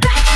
down.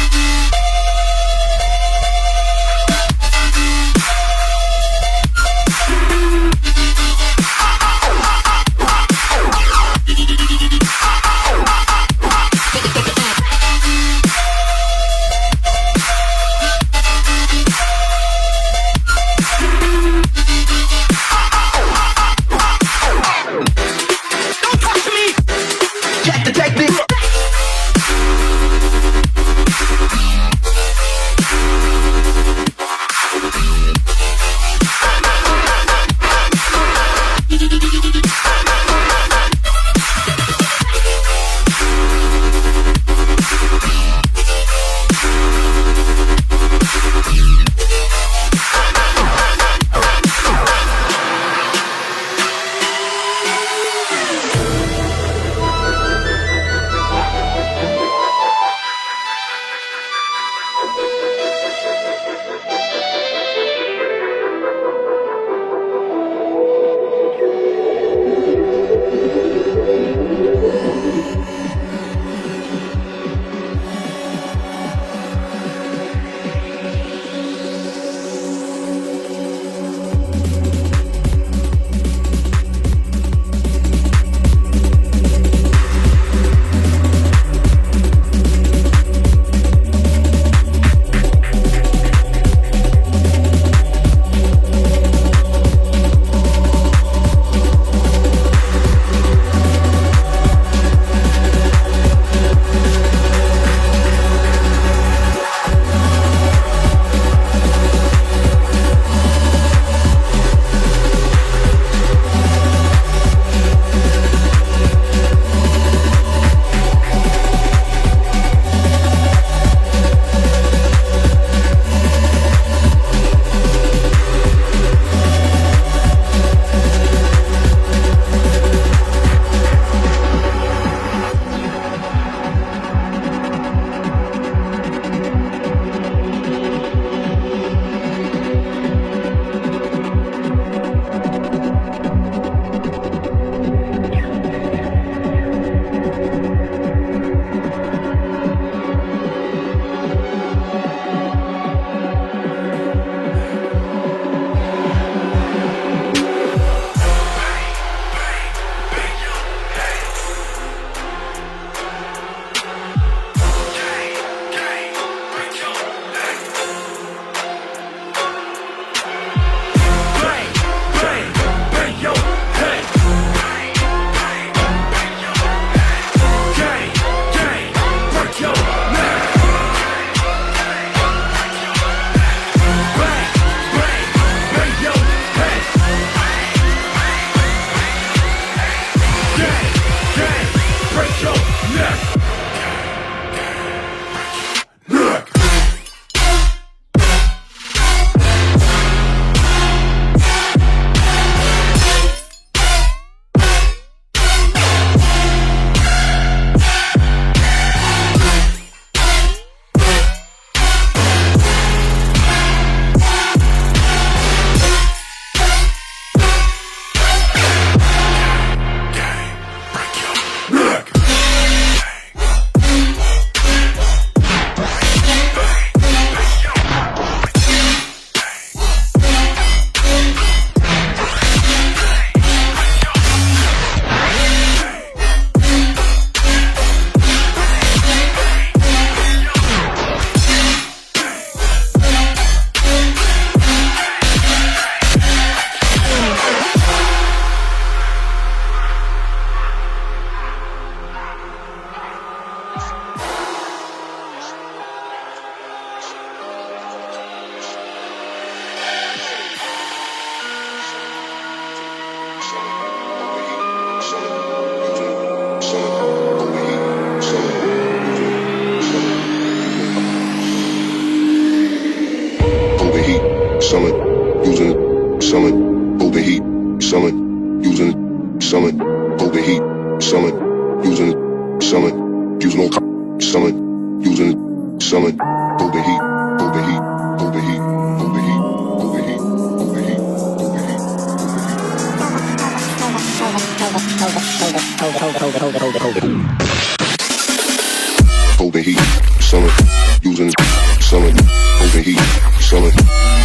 Holding heat, selling, using, selling, holding heat, selling,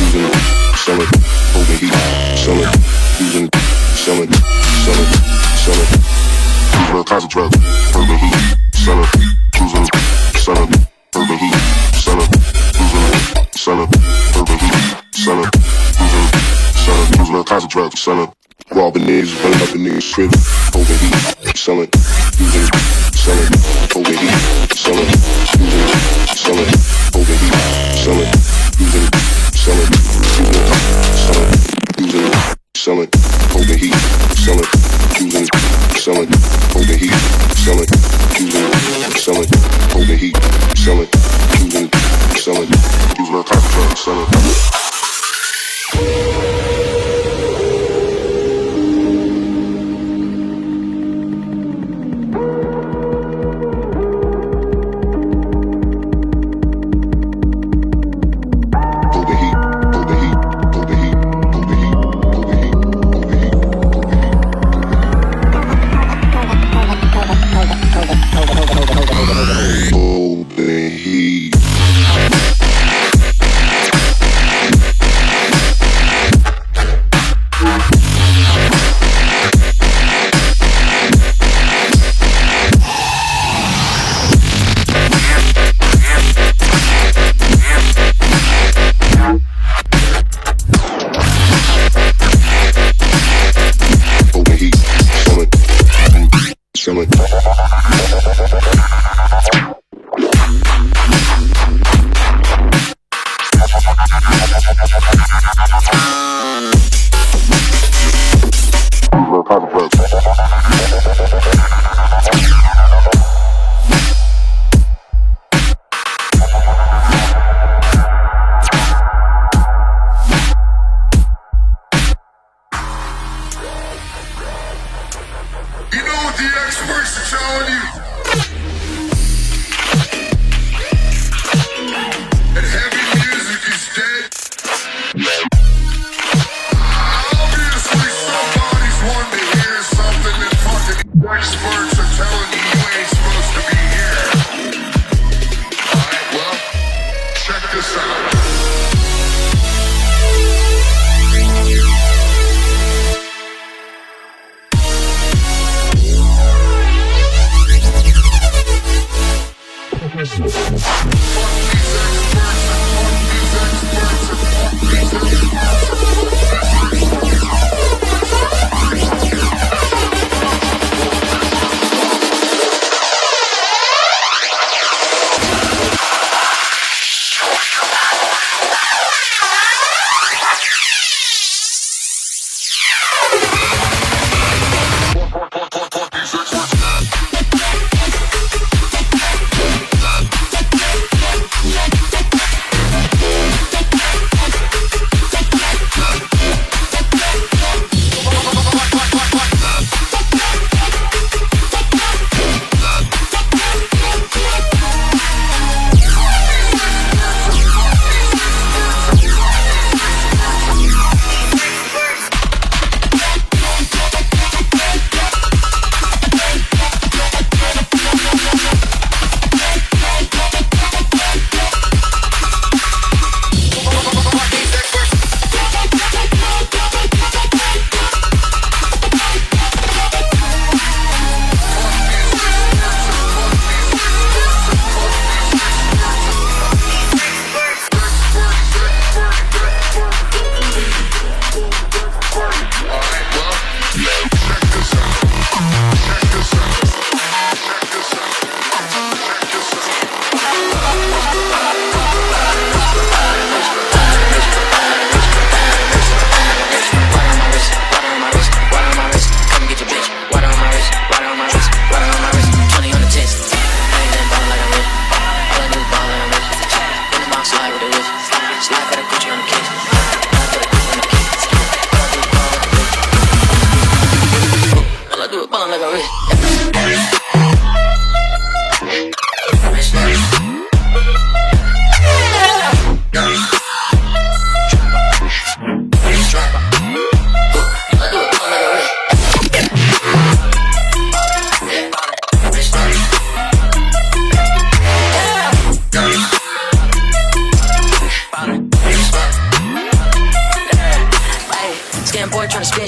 using, selling, holding heat, selling, using, selling, selling, selling. Using a concentrate, holding heat, selling, using, selling, holding heat, selling, using, selling, holding heat, selling, using, selling, using a concentrate, selling. Robbing niggas, running up the niggas' crib, holding heat, selling selling, using a type of drug, selling. feeling.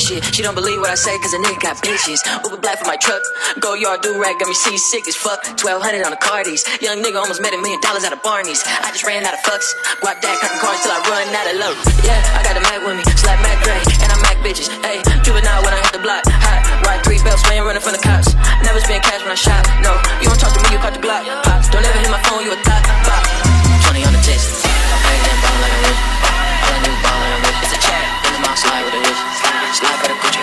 Shit. She don't believe what I say cause a nigga got bitches. Uber black for my truck. Go yard do rag got me seasick as fuck. 1200 on the Cardis. Young nigga almost made a million dollars out of Barney's. I just ran out of fucks. Guap that cutting cars till I run out of love. Yeah, I got the Mac with me. Slap Mac Gray, And I Mac bitches. Hey, juvenile when I hit the block. Hot. Ride three belts, man, running from the cops. Never spend cash when I shop. No, you don't talk to me, you caught the Glock. Pops, don't ever hit my phone, you a thought. Bop. 20 on the test. I ain't that ball like a bitch. All I do ball like a bitch. It's a chat in the mouth, slide with a bitch. Slide for the Gucci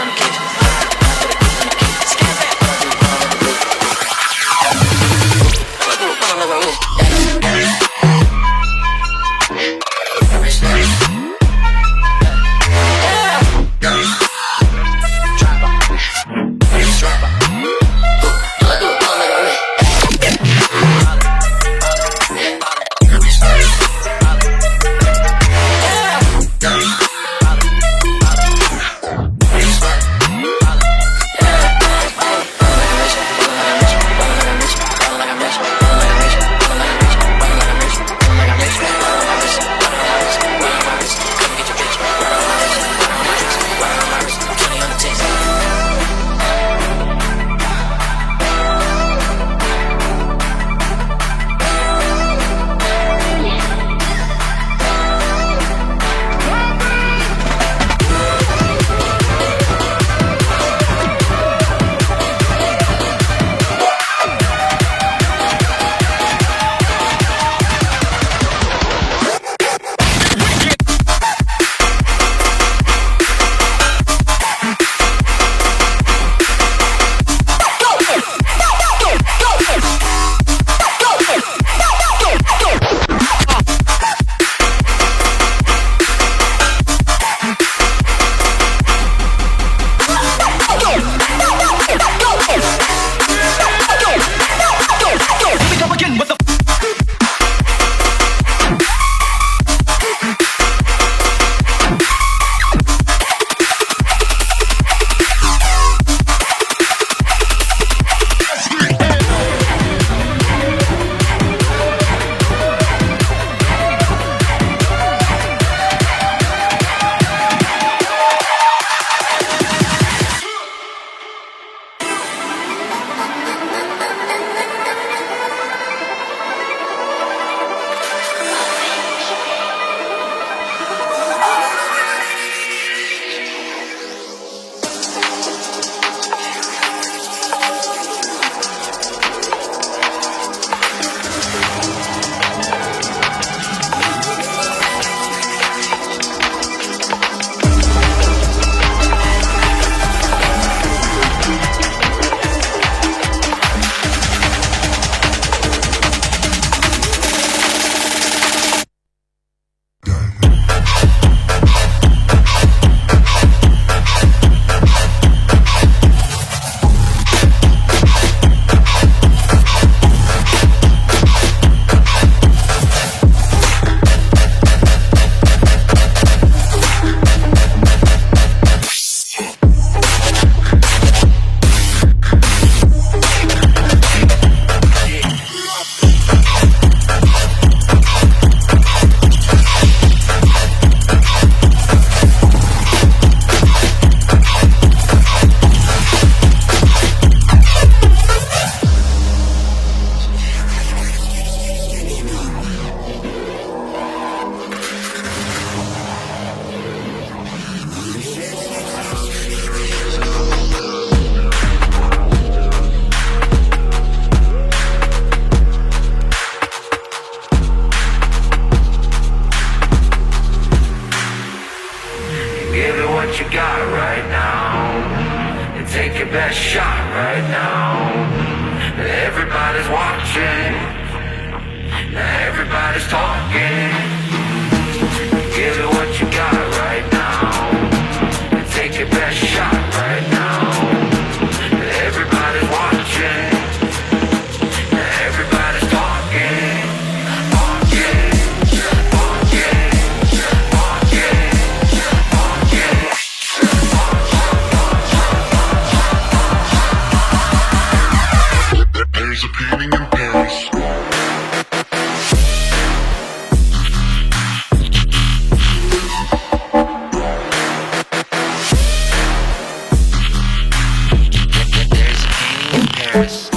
Paris.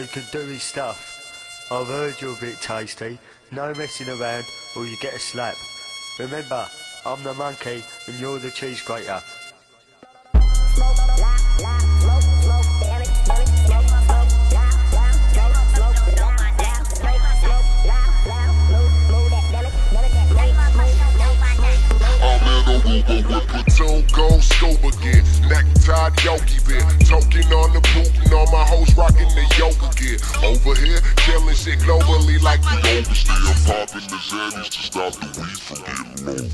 Who can do his stuff. I've heard you're a bit tasty. No messing around or you get a slap. Remember, I'm the monkey and you're the cheese grater. Platoon gold scope again. Neck tied yogi beer. Token on the boot and all my hoes rocking the yoga gear. Over here, killing shit globally like the overstay. I'm popping the Xannies to stop the weed from getting low.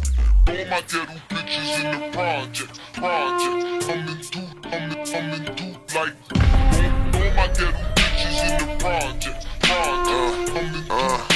All my ghetto bitches in the project, project. Coming through, coming, coming through like. All, all my ghetto bitches in the project, project. Uh, coming through,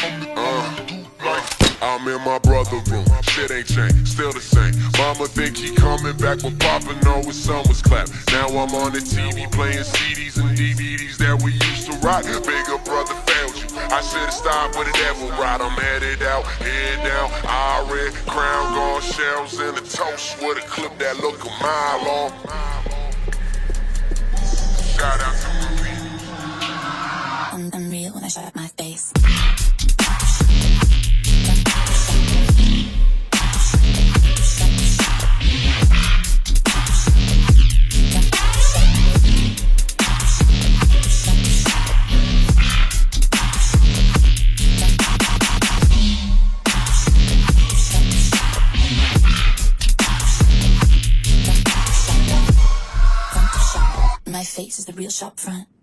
I'm in my brother room, shit ain't changed, still the same. Mama think he coming back, but Papa know his son was clapped. Now I'm on the TV playing CDs and DVDs that we used to rock. Bigger brother failed you. I should've stopped with a devil ride. I'm headed out, head down. I red crown, gone shells in the toast with a clip that look a mile long. Shout out to people. I'm, I'm real when I shut my shop front.